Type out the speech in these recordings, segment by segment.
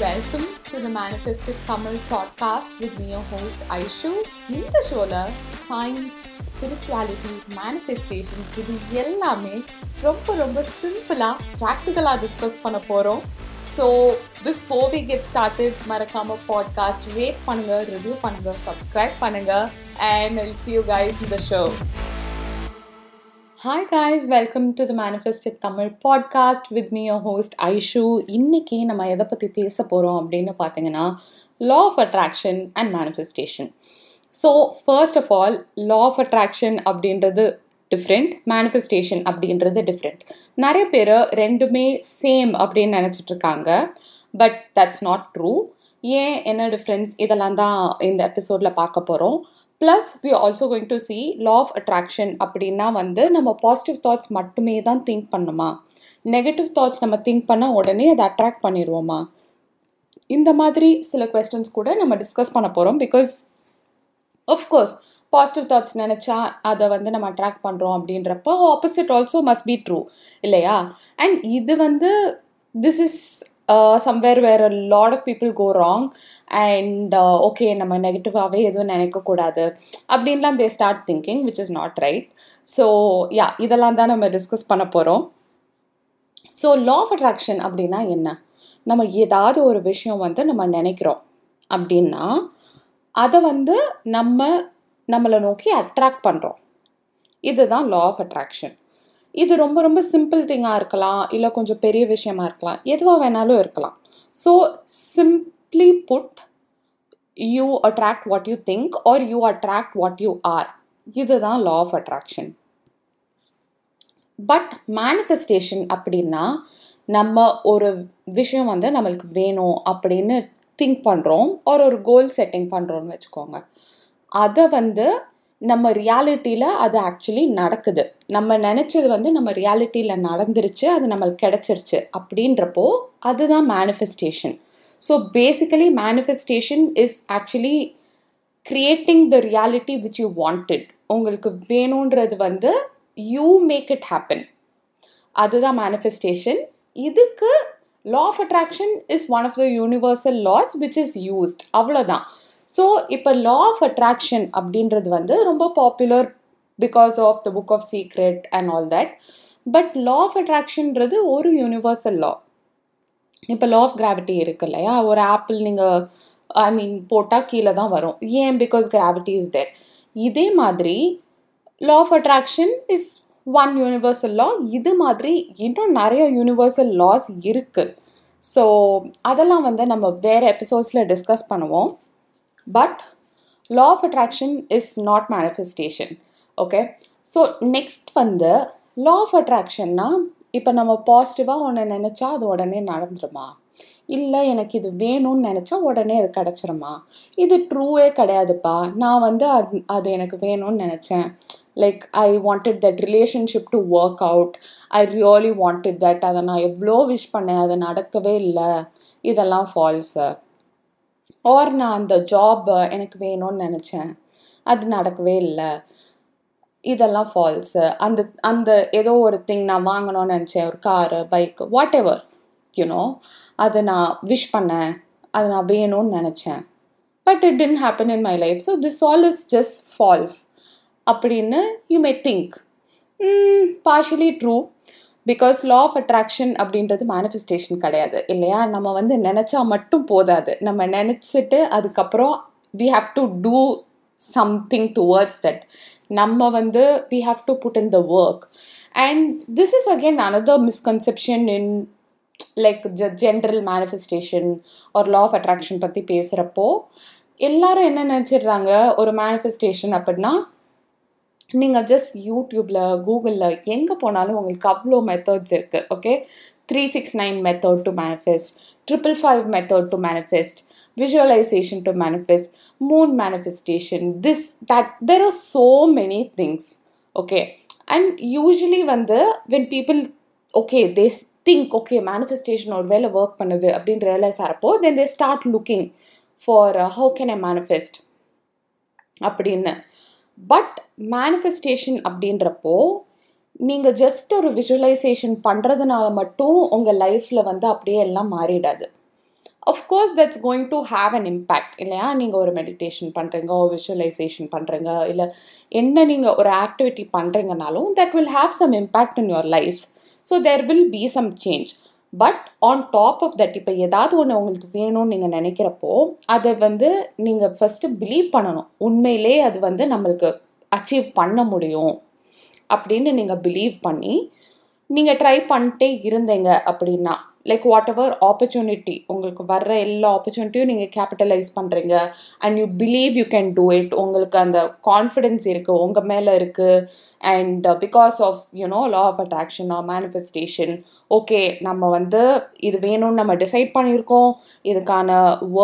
Welcome to the Manifested Tamil podcast with me, your host Aishu. இந்த ஷோல science spirituality manifestation இது எல்லாமே ரொம்ப ரொம்ப சிம்பிளாக ப்ராக்டிக்கலாக டிஸ்கஸ் பண்ண போகிறோம் so before we get started மறக்காம பாட்காஸ்ட் ரேட் பண்ணுங்க ரிவ்யூ பண்ணுங்க சப்ஸ்கிரைப் பண்ணுங்க and I'll see you guys இந்த show hi guys welcome to the manifested Tamil podcast with me your host Aishu இன்னைக்கு நம்ம எதை பற்றி பேச போகிறோம் அப்படின்னு பார்த்தீங்கன்னா law of attraction and manifestation so first of all law of attraction அப்படின்றது டிஃப்ரெண்ட் மேனிஃபெஸ்டேஷன் அப்படின்றது டிஃப்ரெண்ட் நிறைய பேர் ரெண்டுமே சேம் அப்படின்னு நினச்சிட்டு இருக்காங்க. பட் தட்ஸ் நாட் ட்ரூ ஏன் என்ன டிஃப்ரென்ஸ் இதெல்லாம் தான் இந்த எபிசோடில் பார்க்க போகிறோம் plus we also going to see law of attraction அப்படின்னா வந்து நம்ம பாசிட்டிவ் தாட்ஸ் மட்டுமே தான் திங்க் பண்ணுமா? நெகட்டிவ் தாட்ஸ் நம்ம திங்க் பண்ண உடனே அதை அட்ராக்ட் பண்ணிடுவோமா? இந்த மாதிரி சில கொஸ்டின்ஸ் கூட நம்ம டிஸ்கஸ் பண்ண போகிறோம் பிகாஸ் ஆஃப்கோர்ஸ் பாசிட்டிவ் தாட்ஸ் நினச்சா அதை வந்து நம்ம அட்ராக்ட் பண்ணுறோம் அப்படின்றப்போ opposite also must be true இல்லையா? அண்ட் இது வந்து this is somewhere where lot of people go wrong and okay நம்ம நெகட்டிவாகவே எதுவும் நினைக்கக்கூடாது. அப்படின்லாம் they start thinking which is not right so ya இதெல்லாம் தான் நம்ம டிஸ்கஸ் பண்ண போகிறோம் ஸோ லா ஆஃப் அட்ராக்ஷன் அப்படின்னா என்ன? நம்ம ஏதாவது ஒரு விஷயம் வந்து நம்ம நினைக்கிறோம் அப்படின்னா அதை வந்து நம்ம நம்மளை நோக்கி அட்ராக்ட் பண்ணுறோம் இதுதான் லா ஆஃப் அட்ராக்ஷன் இது ரொம்ப ரொம்ப சிம்பிள் திங்காக இருக்கலாம் இல்லை கொஞ்சம் பெரிய விஷயமா இருக்கலாம். எதுவாக வேணாலும் இருக்கலாம். So simply put you attract what you think are you attract what you are இதுதான் law of attraction but manifestation அப்படின்னா நம்ம ஒரு விஷயம் வந்து நம்மளுக்கு வேணும் அப்படின்னு திங்க் பண்ணுறோம் ஒரு ஒரு கோல் செட்டிங் பண்ணுறோன்னு வச்சுக்கோங்க. அதை வந்து நம்ம ரியாலிட்டியில் அது ஆக்சுவலி நடக்குது. நம்ம நினச்சது வந்து நம்ம ரியாலிட்டியில் நடந்துருச்சு அது நம்மளுக்கு கிடச்சிருச்சு அப்படின்றப்போ அதுதான் manifestation so basically manifestation is actually creating the reality which you wanted உங்களுக்கு வேணுன்றது வந்து யூ மேக் இட் ஹேப்பன் அதுதான் மேனிஃபெஸ்டேஷன் இதுக்கு law of attraction is one of the universal laws which is used அவ்வளோதான் ஸோ இப்போ லா ஆஃப் அட்ராக்ஷன் அப்படின்றது வந்து ரொம்ப popular because of the book of secret and all that but law of அட்ராக்ஷன்றது ஒரு universal லா இப்போ law of gravity இருக்கு இல்லையா? ஒரு ஆப்பிள் நீங்கள் ஐ மீன் போட்டால் கீழே தான் வரும். ஏன்? பிகாஸ் கிராவிட்டி இஸ் தேர் இதே மாதிரி law of attraction is one universal law இது மாதிரி இன்னும் நிறைய யூனிவர்சல் லாஸ் இருக்குது ஸோ அதெல்லாம் வந்து நம்ம வேறு எபிசோட்ஸில் டிஸ்கஸ் பண்ணுவோம். But law of attraction is not manifestation okay so next வந்து லா ஆஃப் அட்ராக்ஷன்னா இப்போ நம்ம பாசிட்டிவாக ஒன்று நினச்சா அது உடனே நடந்துருமா? இல்லை எனக்கு இது வேணும்னு நினச்சா உடனே அது கிடச்சிருமா? இது ட்ரூவே கிடையாதுப்பா. நான் வந்து அது அது எனக்கு வேணும்னு நினச்சேன். Like I wanted that relationship to work out I really wanted that அதை நான் எவ்வளோ விஷ் பண்ணேன் அது நடக்கவே இல்லை. இதெல்லாம் ஃபால்ஸு ஆர் நான் அந்த ஜாப் எனக்கு வேணும்னு நினச்சேன். அது நடக்கவே இல்லை. இதெல்லாம் ஃபால்ஸு அந்த அந்த ஏதோ ஒரு திங் நான் வாங்கணும்னு நினச்சேன். ஒரு car bike whatever you know அதை நான் விஷ் பண்ணேன். அதை நான் வேணும்னு நினச்சேன். But it didn't happen in my life so this all is just false அப்படின்னு you may think partially true because law of attraction அப்படின்றது மேனிஃபெஸ்டேஷன் கிடையாது. இல்லையா? நம்ம வந்து நினச்சா மட்டும் போதாது. நம்ம நினச்சிட்டு அதுக்கப்புறம் we have to do something towards that நம்ம வந்து we have to put in the work and this is again another misconception in like general manifestation ஒரு லா ஆஃப் அட்ராக்ஷன் பற்றி பேசுகிறப்போ எல்லாரும் என்ன நினச்சிடுறாங்க? ஒரு மேனிஃபெஸ்டேஷன் அப்படின்னா நீங்கள் ஜஸ்ட் யூடியூப்பில் கூகுளில் எங்கே போனாலும் உங்களுக்கு அவ்வளோ மெத்தட்ஸ் இருக்குது okay three six nine method to manifest triple five method to manifest visualisation to manifest moon manifestation this that there are so many things okay and usually வந்து when people okay they think okay manifestation ஒரு வேலை work பண்ணுது அப்படின்னு realise ஆகிறப்போ then they start looking for how can I manifest அப்படின்னு. But manifestation அப்படின்றப்போ நீங்கள் just ஒரு visualisation பண்ணுறதுனால மட்டும் உங்கள் லைஃப்பில் வந்து அப்படியே எல்லாம் மாறிடாது. Of course that's going to have an impact இல்லையா? நீங்கள் ஒரு மெடிடேஷன் பண்ணுறீங்க ஒரு விஷுவலைசேஷன் பண்ணுறீங்க இல்லை என்ன நீங்கள் ஒரு activity பண்ணுறீங்கனாலும் that will have some impact in your life so there will be some change but on top of that இப்போ ஏதாவது ஒன்று உங்களுக்கு வேணும்னு நீங்கள் நினைக்கிறப்போ அதை வந்து நீங்கள் ஃபஸ்ட்டு பிலீவ் பண்ணணும். உண்மையிலே அது வந்து நம்மளுக்கு அச்சீவ் பண்ண முடியும் அப்படின்னு நீங்கள் பிலீவ் பண்ணி நீங்கள் ட்ரை பண்ணிட்டே இருந்தீங்க அப்படின்னா லைக் வாட் எவர் ஆப்பர்ச்சுனிட்டி உங்களுக்கு வர்ற எல்லா ஆப்பர்ச்சுனிட்டியும் நீங்கள் கேபிட்டலைஸ் பண்ணுறீங்க and you believe you can do it உங்களுக்கு அந்த கான்ஃபிடென்ஸ் இருக்குது உங்கள் மேலே இருக்குது and because of you know law of attraction or manifestation okay நம்ம வந்து இது வேணும்னு நம்ம டிசைட் பண்ணியிருக்கோம். இதுக்கான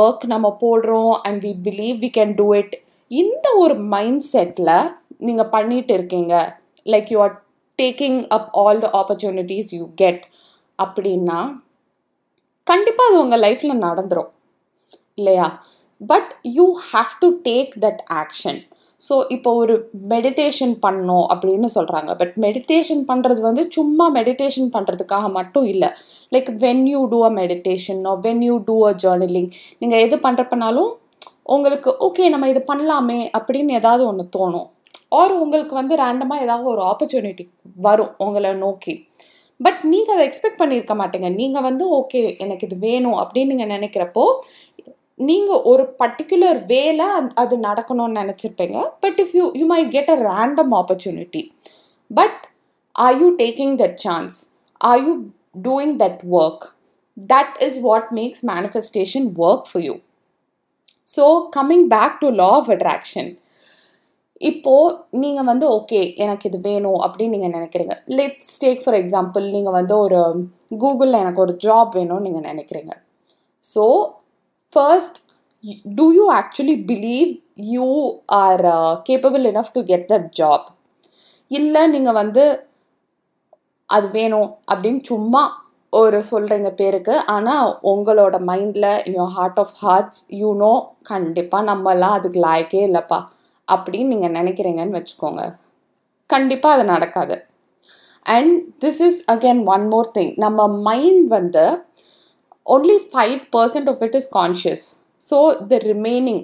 ஒர்க் நம்ம போடுறோம். And we believe we can do it இந்த ஒரு மைண்ட் செட்டில் நீங்கள் பண்ணிட்டு இருக்கீங்க. Like you are taking up all the opportunities you get அப்படின்னா கண்டிப்பாக அது உங்கள் லைஃப்பில் நடந்துடும் இல்லையா? But you have to take that action so இப்போ ஒரு மெடிடேஷன் பண்ணோம் அப்படின்னு சொல்கிறாங்க பட் மெடிடேஷன் பண்ணுறது வந்து சும்மா மெடிடேஷன் பண்ணுறதுக்காக மட்டும் இல்லை. Like when you do a மெடிடேஷனோ when you do a journaling நீங்கள் எது பண்ணுறப்பனாலும் உங்களுக்கு ஓகே நம்ம இது பண்ணலாமே அப்படின்னு ஏதாவது ஒன்று தோணும். ஆர் உங்களுக்கு வந்து ரேண்டமாக ஏதாவது ஒரு ஆப்பர்ச்சுனிட்டி வரும் உங்களை நோக்கி. பட் நீங்கள் அதை எக்ஸ்பெக்ட் பண்ணியிருக்க மாட்டீங்க. நீங்கள் வந்து ஓகே எனக்கு இது வேணும் அப்படின்னு நீங்கள் நினைக்கிறப்போ நீங்கள் ஒரு பர்டிகுலர் வேல அது நடக்கணும்னு நினச்சிருப்பீங்க. But if you you might get a random opportunity but are you taking that chance are you doing that work that is what makes manifestation work for you so coming back to law of attraction இப்போது நீங்கள் வந்து okay எனக்கு இது வேணும் அப்படின்னு நீங்கள் நினைக்கிறீங்க. Let's take for example நீங்கள் வந்து ஒரு கூகுளில் எனக்கு ஒரு ஜாப் வேணும்னு நீங்கள் நினைக்கிறீங்க. So first do you actually believe you are capable enough to get that job இல்லை நீங்கள் வந்து அது வேணும் அப்படின்னு சும்மா ஒரு சொல்கிறீங்க பேருக்கு. ஆனால் உங்களோட மைண்டில் in your heart of hearts you know கண்டிப்பாக நம்மலாம் அதுக்கு லாய்க்கே இல்லைப்பா. அப்படின்னு நீங்கள் நினைக்கிறீங்கன்னு வச்சுக்கோங்க கண்டிப்பாக அது நடக்காது and this is again one more thing நம்ம மைண்ட் வந்து only five percent of it is conscious so the remaining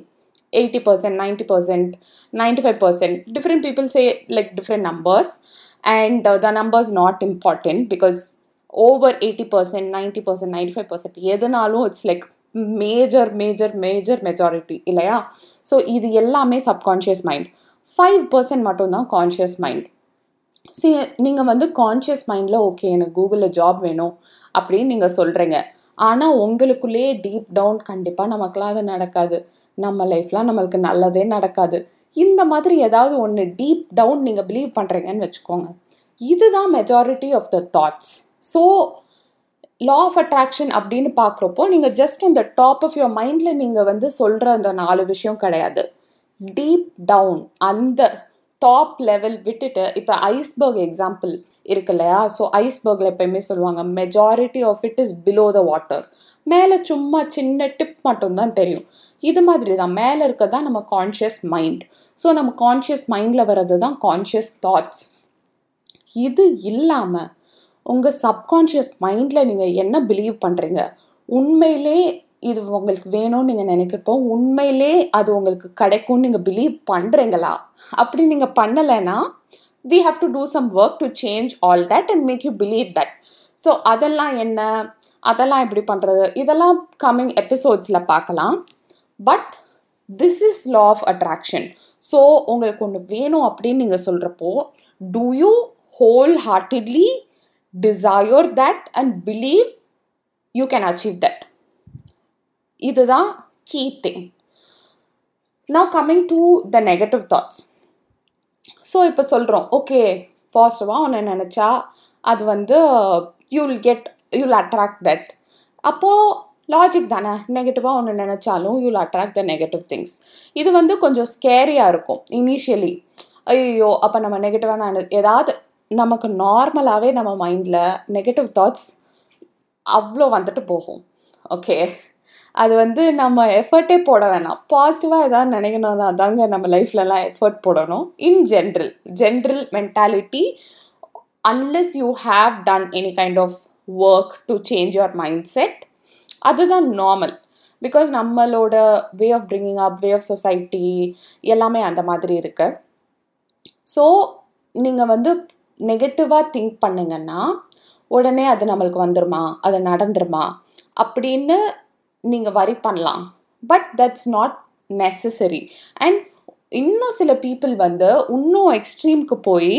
eighty percent ninety percent ninety five percent different people say like different numbers and the numbers not important because over eighty percent ninety percent ninety five percent எதுனாலும் it's like major major major majority இல்லையா so இது எல்லாமே subconscious mind five percent மட்டும்தான் conscious mind C நீங்கள் வந்து conscious மைண்டில் okay எனக்கு கூகுளில் ஜாப் வேணும் அப்படின்னு நீங்கள் சொல்கிறீங்க ஆனால் உங்களுக்குள்ளேயே டீப் டவுன் கண்டிப்பாக நமக்குலாம் அது நடக்காது. நம்ம லைஃப்லாம் நம்மளுக்கு நல்லதே நடக்காது. இந்த மாதிரி ஏதாவது ஒன்று டீப் டவுன் நீங்கள் பிலீவ் பண்ணுறீங்கன்னு வச்சுக்கோங்க. இதுதான் majority of the thoughts so law of attraction அப்படின்னு பார்க்குறப்போ நீங்கள் ஜஸ்ட் அந்த டாப் ஆஃப் யுவர் மைண்டில் நீங்கள் வந்து சொல்கிற அந்த நாலு விஷயம் கிடையாது. டீப் டவுன் அந்த டாப் லெவல் விட்டுட்டு இப்போ ஐஸ்பர்க் எக்ஸாம்பிள் இருக்கு இல்லையா? ஸோ ஐஸ்பர்கில் எப்பயுமே சொல்லுவாங்க majority of it is below the water மேலே சும்மா சின்ன டிப் மட்டும்தான் தெரியும். இது மாதிரி தான் மேலே இருக்க தான் நம்ம கான்ஷியஸ் மைண்ட் ஸோ நம்ம கான்ஷியஸ் மைண்டில் வர்றது தான் கான்ஷியஸ் தாட்ஸ் இது இல்லாமல் உங்கள் சப்கான்ஷியஸ் மைண்டில் நீங்கள் என்ன பிலீவ் பண்ணுறீங்க உண்மையிலே இது உங்களுக்கு வேணும்னு நீங்கள் நினைக்கிறப்போ உண்மையிலே அது உங்களுக்கு கிடைக்கும்னு நீங்கள் பிலீவ் பண்ணுறீங்களா அப்படி நீங்கள் பண்ணலைன்னா we have to do some work to change all that and make you believe that so அதெல்லாம் என்ன? அதெல்லாம் எப்படி பண்ணுறது இதெல்லாம் கம்மிங் எபிசோட்ஸில் பார்க்கலாம். But this is law of attraction so உங்களுக்கு ஒன்று வேணும் அப்படின்னு நீங்கள் சொல்கிறப்போ do you wholeheartedly desire that and believe you can achieve that இதுதான் key thing now coming to the negative thoughts so இப்போ சொல்கிறோம் ஓகே பாசிட்டிவாக ஒன்று நினச்சா அது வந்து you'll get you'll attract that அப்போது லாஜிக் தானே? நெகட்டிவாக ஒன்று நினச்சாலும் you'll attract the negative things இது வந்து கொஞ்சம் ஸ்கேரியாக இருக்கும் இனிஷியலி ஐயோ அப்போ நம்ம நெகட்டிவாக நான் ஏதாவது நமக்கு நார்மலாகவே நம்ம மைண்டில் நெகட்டிவ் தாட்ஸ் அவ்வளோ வந்துட்டு போகும். ஓகே அது வந்து நம்ம எஃபர்ட்டே போட வேணாம். பாசிட்டிவாக எதாவது நினைக்கணும்னா தாங்க நம்ம லைஃப்லலாம் எஃபர்ட் போடணும். In general general mentality unless you have done any kind of work to change your mindset அதுதான் நார்மல் பிகாஸ் நம்மளோட way of bringing up way of society எல்லாமே அந்த மாதிரி இருக்குது ஸோ நீங்கள் வந்து நெகட்டிவாக திங்க் பண்ணுங்கன்னா உடனே அது நம்மளுக்கு வந்துருமா? அது நடந்துருமா? அப்படின்னு நீங்கள் வரி பண்ணலாம். But that's not necessary and இன்னும் சில பீப்புள் வந்து இன்னும் எக்ஸ்ட்ரீம்க்கு போய்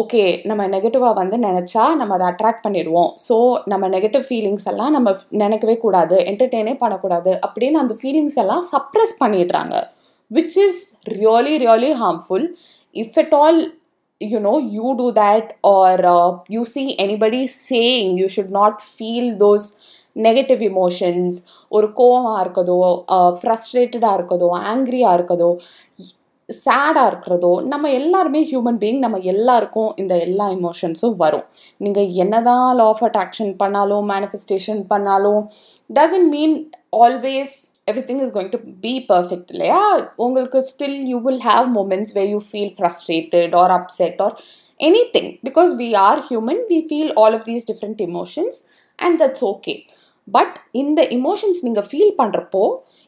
ஓகே நம்ம நெகட்டிவாக வந்து நினச்சா நம்ம அதை அட்ராக்ட் பண்ணிடுவோம். ஸோ நம்ம நெகட்டிவ் ஃபீலிங்ஸ் எல்லாம் நம்ம நினைக்கவே கூடாது என்டர்டெயினே பண்ணக்கூடாது அப்படின்னு அந்த ஃபீலிங்ஸ் எல்லாம் சப்ரெஸ் பண்ணிடுறாங்க. Which is really really harmful if at all you know you do that or uh, you see anybody saying you should not feel those negative emotions ஒரு கோவமாக இருக்கதோ uh, ஃப்ரஸ்ட்ரேட்டடாக இருக்கதோ ஆங்க்ரியாக இருக்கதோ சேடாக இருக்கிறதோ நம்ம எல்லாருமே ஹியூமன் பீயிங் நம்ம எல்லாருக்கும் இந்த எல்லா இமோஷன்ஸும் வரும். நீங்கள் என்னதான் லா ஆஃப் அட்ராக்ஷன் பண்ணாலும் மேனிஃபெஸ்டேஷன் பண்ணாலும் doesn't mean always everything is going to be perfect. இல்லையா? உங்களுக்கு still you will have moments where you feel frustrated or upset or anything because we are human we feel all of these different emotions and that's okay but இந்த emotions நீங்கள் feel பண்ணுறப்போ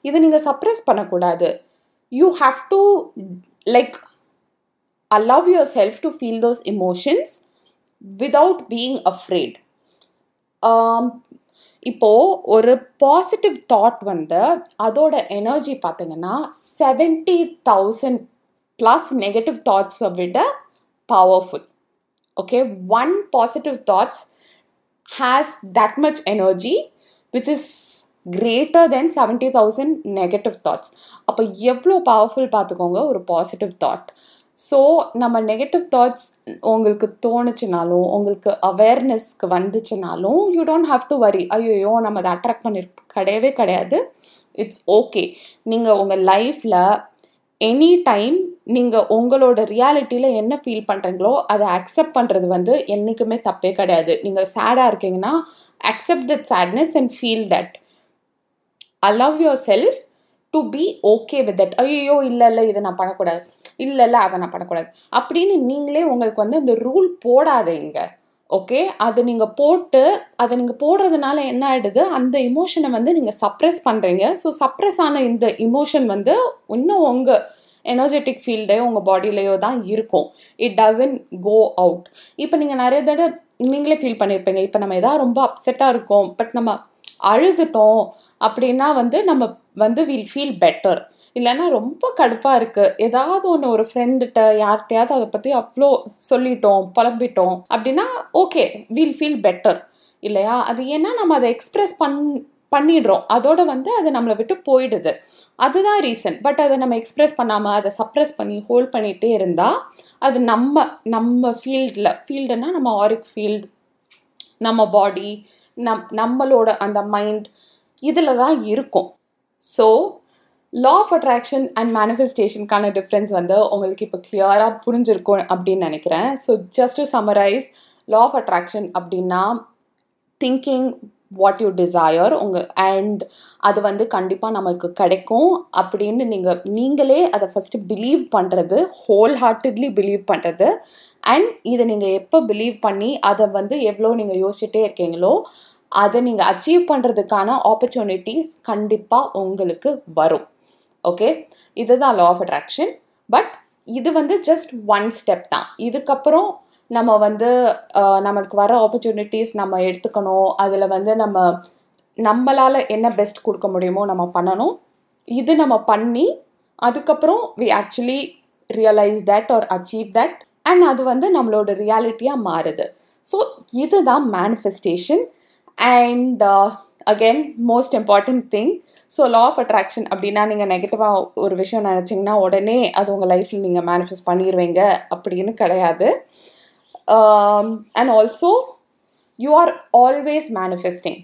இதை நீங்கள் suppress பண்ணக்கூடாது. You have to like allow yourself to feel those emotions without being afraid. Um, இப்போது ஒரு positive thought வந்து அதோட எனர்ஜி பார்த்தீங்கன்னா செவன்டி தௌசண்ட் ப்ளஸ் நெகட்டிவ் தாட்ஸை விட powerful okay one positive thoughts has that much energy which is greater than seventy thousand negative thoughts அப்போ எவ்வளோ powerful பார்த்துக்கோங்க ஒரு பாசிட்டிவ் தாட் ஸோ நம்ம நெகட்டிவ் தாட்ஸ் உங்களுக்கு தோணுச்சுனாலும் உங்களுக்கு அவேர்னஸ்க்கு வந்துச்சுனாலும் you don't have to worry ஐயோயோ நம்ம அதை அட்ராக்ட் பண்ணி கிடையவே கிடையாது. இட்ஸ் ஓகே நீங்கள் உங்கள் லைஃப்பில் எனி டைம் நீங்கள் உங்களோட ரியாலிட்டியில் என்ன ஃபீல் பண்ணுறீங்களோ அதை அக்செப்ட் பண்ணுறது வந்து என்றைக்குமே தப்பே கிடையாது. நீங்கள் சேடாக இருக்கீங்கன்னா accept that sadness and feel that allow yourself to be okay with that ஐயோ இல்லை இல்லை இதை நான் பண்ணக்கூடாது. இல்லை இல்லை அதை நான் பண்ணக்கூடாது. அப்படின்னு நீங்களே உங்களுக்கு வந்து இந்த ரூல் போடாதீங்க. ஓகே அது நீங்கள் போட்டு அதை நீங்கள் போடுறதுனால என்ன ஆகிடுது அந்த இமோஷனை வந்து நீங்கள் சப்ரெஸ் பண்ணுறீங்க ஸோ சப்ரெஸ் ஆன இந்த இமோஷன் வந்து இன்னும் உங்கள் எனர்ஜெட்டிக் ஃபீல்டே உங்கள் பாடியிலையோ தான் இருக்கும். இட் டசன்ட் கோ அவுட் இப்போ நீங்கள் நிறைய தடவை நீங்களே ஃபீல் பண்ணியிருப்பீங்க இப்போ நம்ம எதாவது ரொம்ப அப்செட்டாக இருக்கோம். பட் நம்ம அழுதுட்டோம் அப்படின்னா வந்து நம்ம வந்து வில் ஃபீல் பெட்டர் இல்லைன்னா ரொம்ப கடுப்பாக இருக்குது ஏதாவது ஒன்று ஒரு ஃப்ரெண்டுகிட்ட யார்கிட்டயாவது அதை பற்றி அவ்வளோ சொல்லிட்டோம் புலம்பிட்டோம் அப்படின்னா ஓகே வீல் ஃபீல் பெட்டர் இல்லையா? அது ஏன்னா நம்ம அதை எக்ஸ்ப்ரெஸ் பண் பண்ணிடுறோம். அதோட வந்து அது நம்மளை விட்டு போயிடுது. அதுதான் ரீசன் பட் அதை நம்ம எக்ஸ்ப்ரெஸ் பண்ணாமல் அதை சப்ரெஸ் பண்ணி ஹோல்ட் பண்ணிகிட்டே இருந்தால் அது நம்ம நம்ம ஃபீல்டில் ஃபீல்டுனா நம்ம ஆரிக் ஃபீல்டு நம்ம பாடி நம் நம்மளோட அந்த மைண்ட் இதில் தான் இருக்கும். So law of attraction and மேனிஃபெஸ்டேஷனுக்கான difference வந்து உங்களுக்கு இப்போ கிளியராக புரிஞ்சிருக்கும் அப்படின்னு நினைக்கிறேன். So just to summarise law of attraction அப்படின்னா திங்கிங் வாட் யூ டிசையர் உங்கள் அண்ட் அது வந்து கண்டிப்பாக நம்மளுக்கு கிடைக்கும் அப்படின்னு நீங்கள் நீங்களே அதை ஃபஸ்ட்டு பிலீவ் பண்ணுறது ஹோல் ஹார்ட்டட்லி பிலீவ் பண்ணுறது அண்ட் இதை நீங்கள் எப்போ பிலீவ் பண்ணி அதை வந்து எவ்வளோ நீங்கள் யோசிச்சுட்டே இருக்கீங்களோ அதை நீங்கள் அச்சீவ் பண்ணுறதுக்கான ஆப்பர்ச்சுனிட்டிஸ் கண்டிப்பாக உங்களுக்கு வரும். ஓகே இதுதான் லா ஆஃப் அட்ராக்ஷன் பட் இது வந்து ஜஸ்ட் ஒன் ஸ்டெப் தான். இதுக்கப்புறம் நம்ம வந்து நம்மளுக்கு வர ஆப்பர்ச்சுனிட்டிஸ் நம்ம எடுத்துக்கணும். அதில் வந்து நம்ம நம்மளால் என்ன பெஸ்ட் கொடுக்க முடியுமோ நம்ம பண்ணணும். இது நம்ம பண்ணி அதுக்கப்புறம் we actually realise that or achieve that and அது வந்து நம்மளோட ரியாலிட்டியாக மாறுது. ஸோ இதுதான் manifestation and again most important thing so law of attraction அப்படின்னா நீங்கள் நெகட்டிவாக ஒரு விஷயம் நினச்சிங்கன்னா உடனே அது உங்கள் லைஃப்பில் நீங்கள் மேனிஃபெஸ்ட் பண்ணிடுவீங்க அப்படின்னு கிடையாது. And also you are always manifesting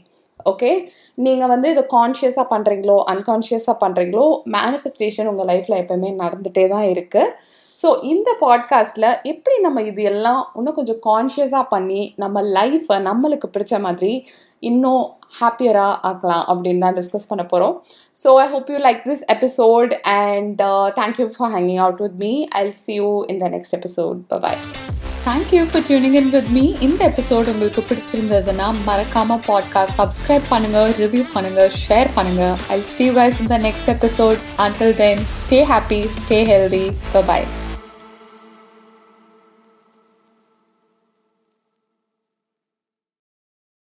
okay நீங்கள் வந்து இதை கான்ஷியஸாக பண்ணுறீங்களோ அன்கான்ஷியஸாக பண்ணுறீங்களோ மேனிஃபெஸ்டேஷன் உங்கள் லைஃப்பில் எப்போயுமே நடந்துகிட்டே தான் இருக்குது ஸோ இந்த பாட்காஸ்ட்டில் எப்படி நம்ம இது எல்லாம் இன்னும் கொஞ்சம் கான்ஷியஸாக பண்ணி நம்ம லைஃப்பை நம்மளுக்கு பிடிச்ச மாதிரி இன்னும் ஹாப்பியராக ஆக்கலாம் அப்படின்னு தான் டிஸ்கஸ் பண்ண போகிறோம் so I hope you like this episode and thank you for hanging out with me I see you in the next episode bye thank you for tuning in with me இந்த episode உங்களுக்கு பிடிச்சிருந்ததுன்னா மறக்காம podcast subscribe பண்ணுங்க review பண்ணுங்க share பண்ணுங்க. I see you guys in the next episode until then stay happy stay healthy bye